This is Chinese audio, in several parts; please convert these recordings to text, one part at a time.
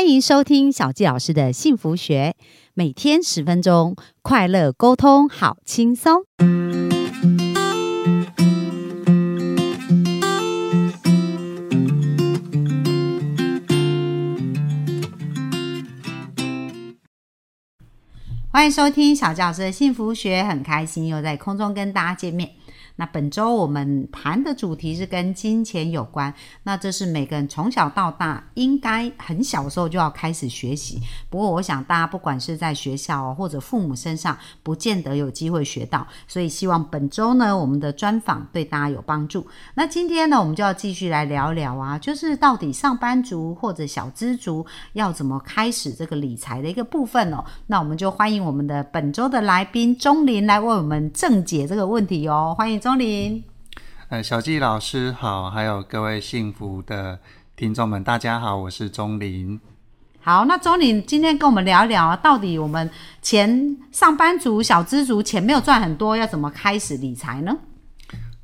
欢迎收听小纪老师的幸福学，每天十分钟，快乐沟通，好轻松。欢迎收听小纪老师的幸福学，很开心又在空中跟大家见面。那本周我们谈的主题是跟金钱有关，那这是每个人从小到大应该很小的时候就要开始学习。不过我想大家不管是在学校或者父母身上，不见得有机会学到，所以希望本周呢我们的专访对大家有帮助。那今天呢我们就要继续来聊聊啊，就是到底上班族或者小资族要怎么开始这个理财的一个部分哦。那我们就欢迎我们的本周的来宾钟林来为我们正解这个问题哦，欢迎钟。钟林，呃，小纪老师好，还有各位幸福的听众们，大家好，我是钟林。好，那钟林今天跟我们聊一聊啊，到底我们钱上班族、小资族钱没有赚很多，要怎么开始理财呢？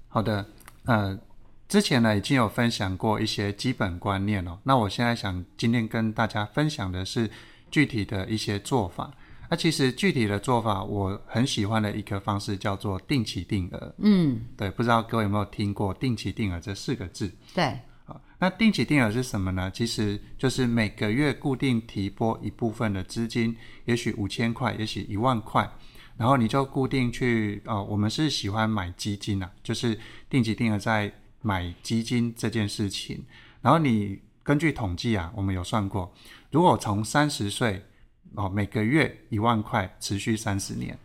好的，呃，之前呢已经有分享过一些基本观念哦，那我现在想今天跟大家分享的是具体的一些做法。那其实具体的做法，我很喜欢的一个方式叫做定期定额。嗯，对，不知道各位有没有听过定期定额这四个字？对，好，那定期定额是什么呢？其实就是每个月固定提拨一部分的资金，也许五千块，也许一万块，然后你就固定去，哦，我们是喜欢买基金啊，就是定期定额在买基金这件事情。然后你根据统计啊，我们有算过，如果从三十岁。哦，每个月一万块，持续三十年，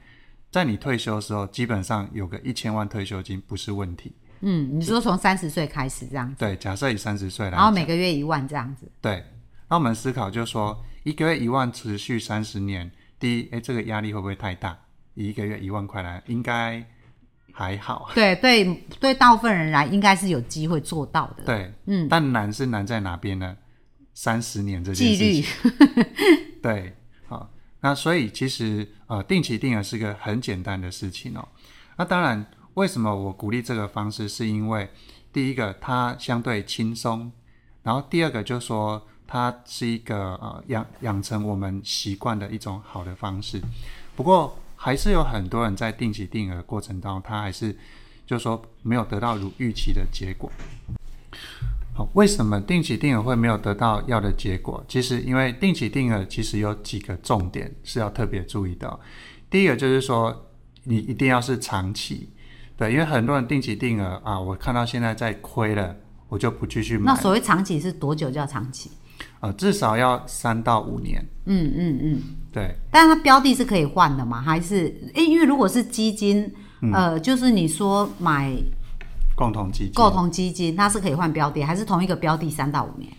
在你退休的时候，基本上有个一千万退休金不是问题。嗯，你说从三十岁开始这样子？对，假设以三十岁来，然后每个月一万这样子。对，那我们思考就是说，一个月一万，持续三十年，第一，哎，这个压力会不会太大？以一个月一万块来，应该还好。对对对，大部分人来应该是有机会做到的。对，嗯，但难是难在哪边呢？三十年这件事情。对。那所以其实呃定期定额是个很简单的事情哦。那当然，为什么我鼓励这个方式？是因为第一个它相对轻松，然后第二个就是说它是一个呃养养成我们习惯的一种好的方式。不过还是有很多人在定期定额过程当中，他还是就是说没有得到如预期的结果。好，为什么定期定额会没有得到要的结果？其实，因为定期定额其实有几个重点是要特别注意的。第一个就是说，你一定要是长期，对，因为很多人定期定额啊，我看到现在在亏了，我就不继续买。那所谓长期是多久叫长期？呃，至少要三到五年。嗯嗯嗯，对。但是它标的是可以换的吗？还是？诶，因为如果是基金，呃，就是你说买。共同基金，共同基金它是可以换标的，还是同一个标的三到五年？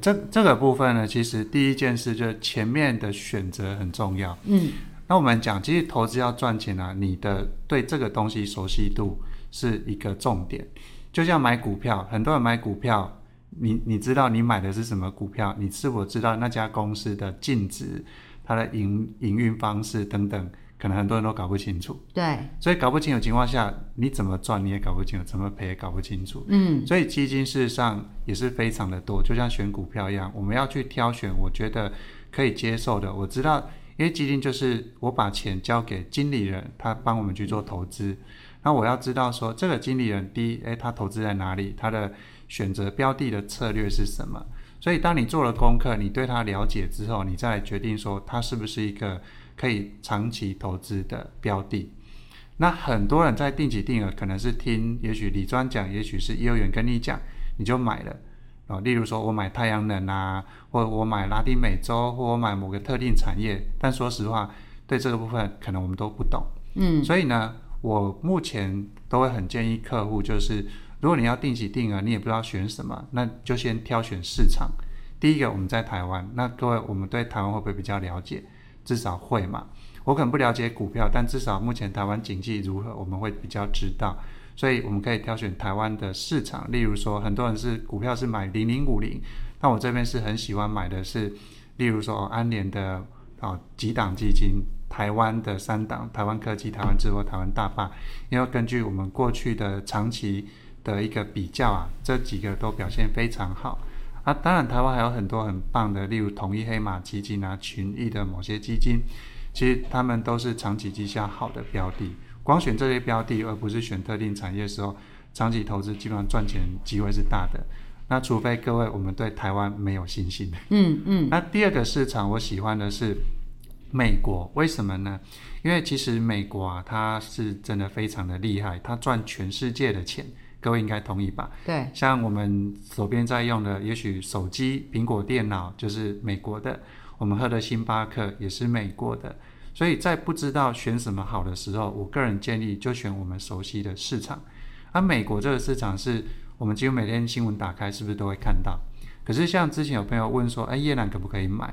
这这个部分呢，其实第一件事就是前面的选择很重要。嗯，那我们讲，其实投资要赚钱啊，你的对这个东西熟悉度是一个重点。就像买股票，很多人买股票，你你知道你买的是什么股票？你是否知道那家公司的净值、它的营营运方式等等？可能很多人都搞不清楚，对，所以搞不清楚情况下，你怎么赚你也搞不清楚，怎么赔也搞不清楚。嗯，所以基金事实上也是非常的多，就像选股票一样，我们要去挑选我觉得可以接受的。我知道，因为基金就是我把钱交给经理人，他帮我们去做投资，那我要知道说这个经理人第一，诶，他投资在哪里，他的选择标的的策略是什么。所以当你做了功课，你对他了解之后，你再来决定说他是不是一个。可以长期投资的标的，那很多人在定期定额，可能是听也许李专讲，也许是业务员跟你讲，你就买了啊。例如说我买太阳能啊，或我买拉丁美洲，或我买某个特定产业。但说实话，对这个部分可能我们都不懂。嗯，所以呢，我目前都会很建议客户，就是如果你要定期定额，你也不知道选什么，那就先挑选市场。第一个，我们在台湾，那各位我们对台湾会不会比较了解？至少会嘛，我可能不了解股票，但至少目前台湾经济如何，我们会比较知道，所以我们可以挑选台湾的市场。例如说，很多人是股票是买零零五零，那我这边是很喜欢买的是，例如说安联的啊几档基金，台湾的三档，台湾科技、台湾智慧、台湾大坝，因为根据我们过去的长期的一个比较啊，这几个都表现非常好。啊，当然台湾还有很多很棒的，例如统一黑马基金啊、群益的某些基金，其实他们都是长期绩效好的标的。光选这些标的，而不是选特定产业的时候，长期投资基本上赚钱机会是大的。那除非各位我们对台湾没有信心。嗯嗯。那第二个市场我喜欢的是美国，为什么呢？因为其实美国啊，它是真的非常的厉害，它赚全世界的钱，各位应该同意吧？对。像我们手边在用的，也许手机、苹果电脑就是美国的，我们喝的星巴克也是美国的。所以在不知道选什么好的时候，我个人建议就选我们熟悉的市场。而美国这个市场是我们几乎每天新闻打开是不是都会看到？可是像之前有朋友问说，哎，越南可不可以买？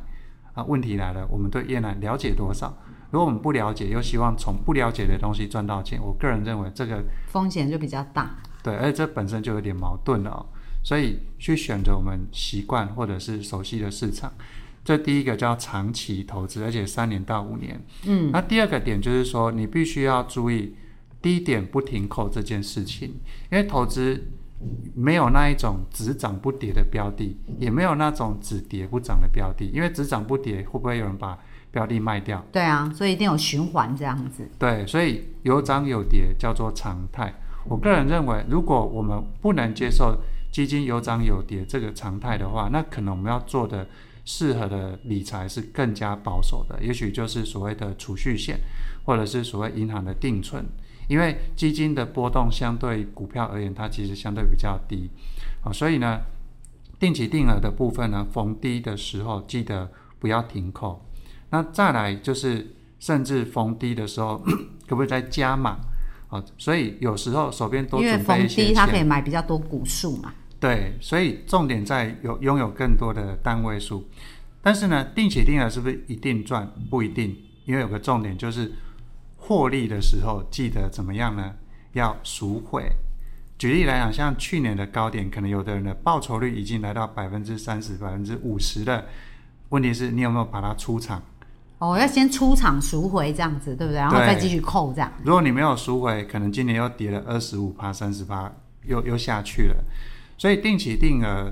啊，问题来了，我们对越南了解多少？如果我们不了解，又希望从不了解的东西赚到钱，我个人认为这个风险就比较大。对，而且这本身就有点矛盾了哦。所以去选择我们习惯或者是熟悉的市场，这第一个叫长期投资，而且三年到五年。嗯，那第二个点就是说，你必须要注意低点不停扣这件事情，因为投资没有那一种只涨不跌的标的，也没有那种只跌不涨的标的，因为只涨不跌，会不会有人把标的卖掉？对啊，所以一定有循环这样子。对，所以有涨有跌叫做常态。我个人认为，如果我们不能接受基金有涨有跌这个常态的话，那可能我们要做的适合的理财是更加保守的，也许就是所谓的储蓄险，或者是所谓银行的定存，因为基金的波动相对股票而言，它其实相对比较低。啊，所以呢，定期定额的部分呢，逢低的时候记得不要停扣。那再来就是，甚至逢低的时候，可不可以再加码？啊，所以有时候手边多因为准备逢一些钱低它可以买比较多股数嘛。对，所以重点在有拥有更多的单位数。但是呢，定期定额是不是一定赚？不一定，因为有个重点就是获利的时候记得怎么样呢？要赎回。举例来讲，像去年的高点，可能有的人的报酬率已经来到百分之三十、百分之五十了。问题是你有没有把它出场？哦，要先出场赎回这样子，对不对？然后再继续扣这样。如果你没有赎回，可能今年又跌了二十五趴、三十趴，又又下去了。所以定期定额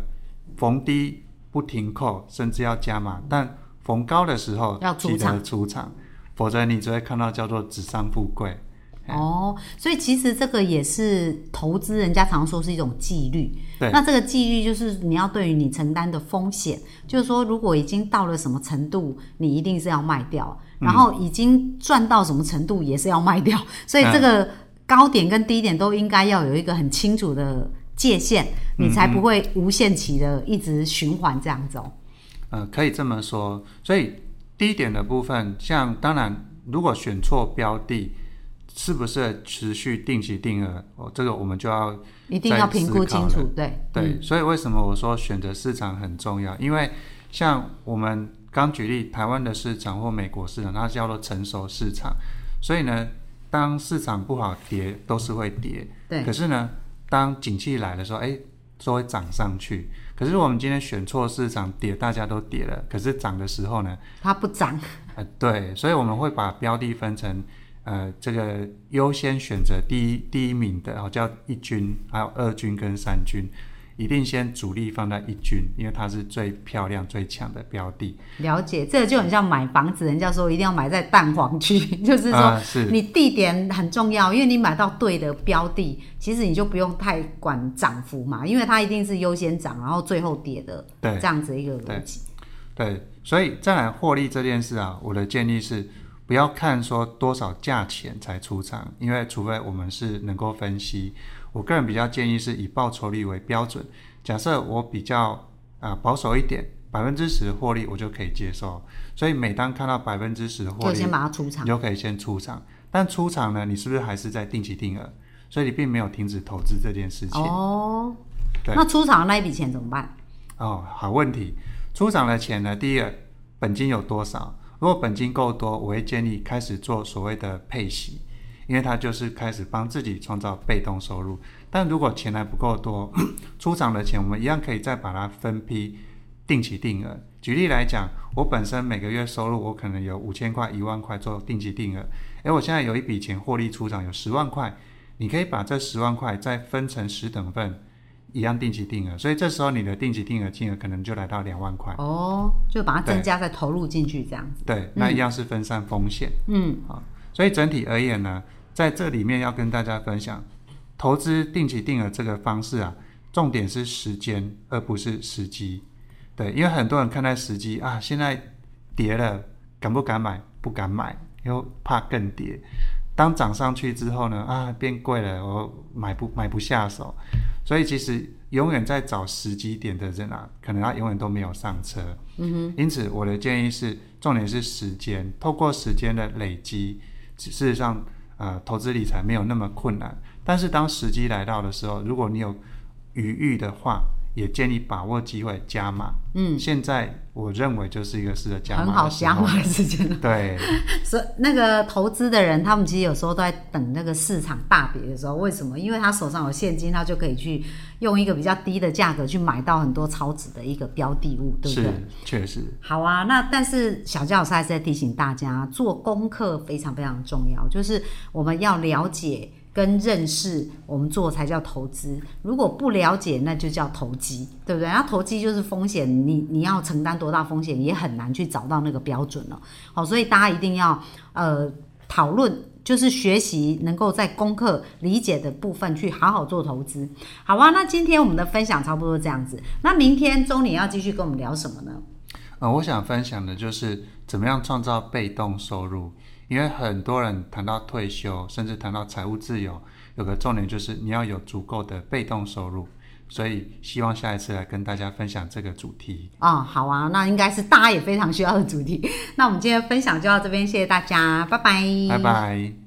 逢低不停扣，甚至要加码，但逢高的时候要出场得出场，否则你只会看到叫做纸上富贵。哎哦，所以其实这个也是投资，人家常说是一种纪律。对那这个纪律就是你要对于你承担的风险，就是说如果已经到了什么程度，你一定是要卖掉，嗯然后已经赚到什么程度也是要卖掉，所以这个高点跟低点都应该要有一个很清楚的界限，你才不会无限期的一直循环这样子哦。呃，可以这么说。所以低点的部分，像当然，如果选错标的，是不是持续定期定额？哦，这个我们就要一定要评估清楚，对对，所以为什么我说选择市场很重要？因为像我们刚举例台湾的市场或美国市场，它叫做成熟市场，所以呢，当市场不好跌都是会跌，对可是呢，当景气来的时候，哎，都会涨上去。可是我们今天选错市场，跌大家都跌了，可是涨的时候呢，它不涨，呃，对，所以我们会把标的分成，呃，这个优先选择第一第一名的，哦，叫一军，还有二军跟三军，一定先主力放在一军，因为它是最漂亮、最强的标的。了解，这个就很像买房子，人家说一定要买在蛋黄区，就是说你地点很重要，因为你买到对的标的，其实你就不用太管涨幅嘛，因为它一定是优先涨，然后最后跌的对这样子一个逻辑。对，所以再来获利这件事啊，我的建议是不要看说多少价钱才出场，因为除非我们是能够分析，我个人比较建议是以报酬率为标准。假设我比较啊、保守一点，百分之十的获利我就可以接受。所以每当看到百分之十的获利，就先把它出场你。就可以先出场。但出场呢，你是不是还是在定期定额？所以你并没有停止投资这件事情。哦，对那出场的那一笔钱怎么办？哦，好问题。出场的钱呢，第一个本金有多少？如果本金够多，我会建议开始做所谓的配息，因为它就是开始帮自己创造被动收入。但如果钱还不够多，出场的钱我们一样可以再把它分批定期定额。举例来讲，我本身每个月收入我可能有五千块、一万块做定期定额，诶，我现在有一笔钱获利出场有十万块，你可以把这十万块再分成十等份，一样定期定额，所以这时候你的定期定额金额可能就来到两万块。哦，就把它增加再投入进去这样子。对，那一样是分散风险。嗯，啊，所以整体而言呢，在这里面要跟大家分享，投资定期定额这个方式啊，重点是时间，而不是时机。对，因为很多人看待时机啊，现在跌了，敢不敢买？不敢买，又怕更跌。当涨上去之后呢，啊，变贵了，我买不买不下手。所以其实永远在找时机点的人啊，可能他永远都没有上车。嗯哼。因此我的建议是，重点是时间，透过时间的累积，事实上，呃，投资理财没有那么困难。但是当时机来到的时候，如果你有余裕的话，也建议把握机会加码。嗯，现在我认为就是一个适合加码很好加码的时间了。对，所以那个投资的人，他们其实有时候都在等那个市场大跌的时候。为什么？因为他手上有现金，他就可以去用一个比较低的价格去买到很多超值的一个标的物，对不对？确实。好啊，那但是小教老师还是在提醒大家，做功课非常非常重要，就是我们要了解。跟认识，我们做才叫投资。如果不了解，那就叫投机，对不对？那投机就是风险，你你要承担多大风险，也很难去找到那个标准了。好，所以大家一定要呃讨论，就是学习能够在功课理解的部分去好好做投资。好啊，那今天我们的分享差不多这样子。那明天周年要继续跟我们聊什么呢？呃，我想分享的就是怎么样创造被动收入。因为很多人谈到退休，甚至谈到财务自由，有个重点就是你要有足够的被动收入。所以希望下一次来跟大家分享这个主题。哦，好啊，那应该是大家也非常需要的主题。那我们今天分享就到这边，谢谢大家，拜拜，拜拜。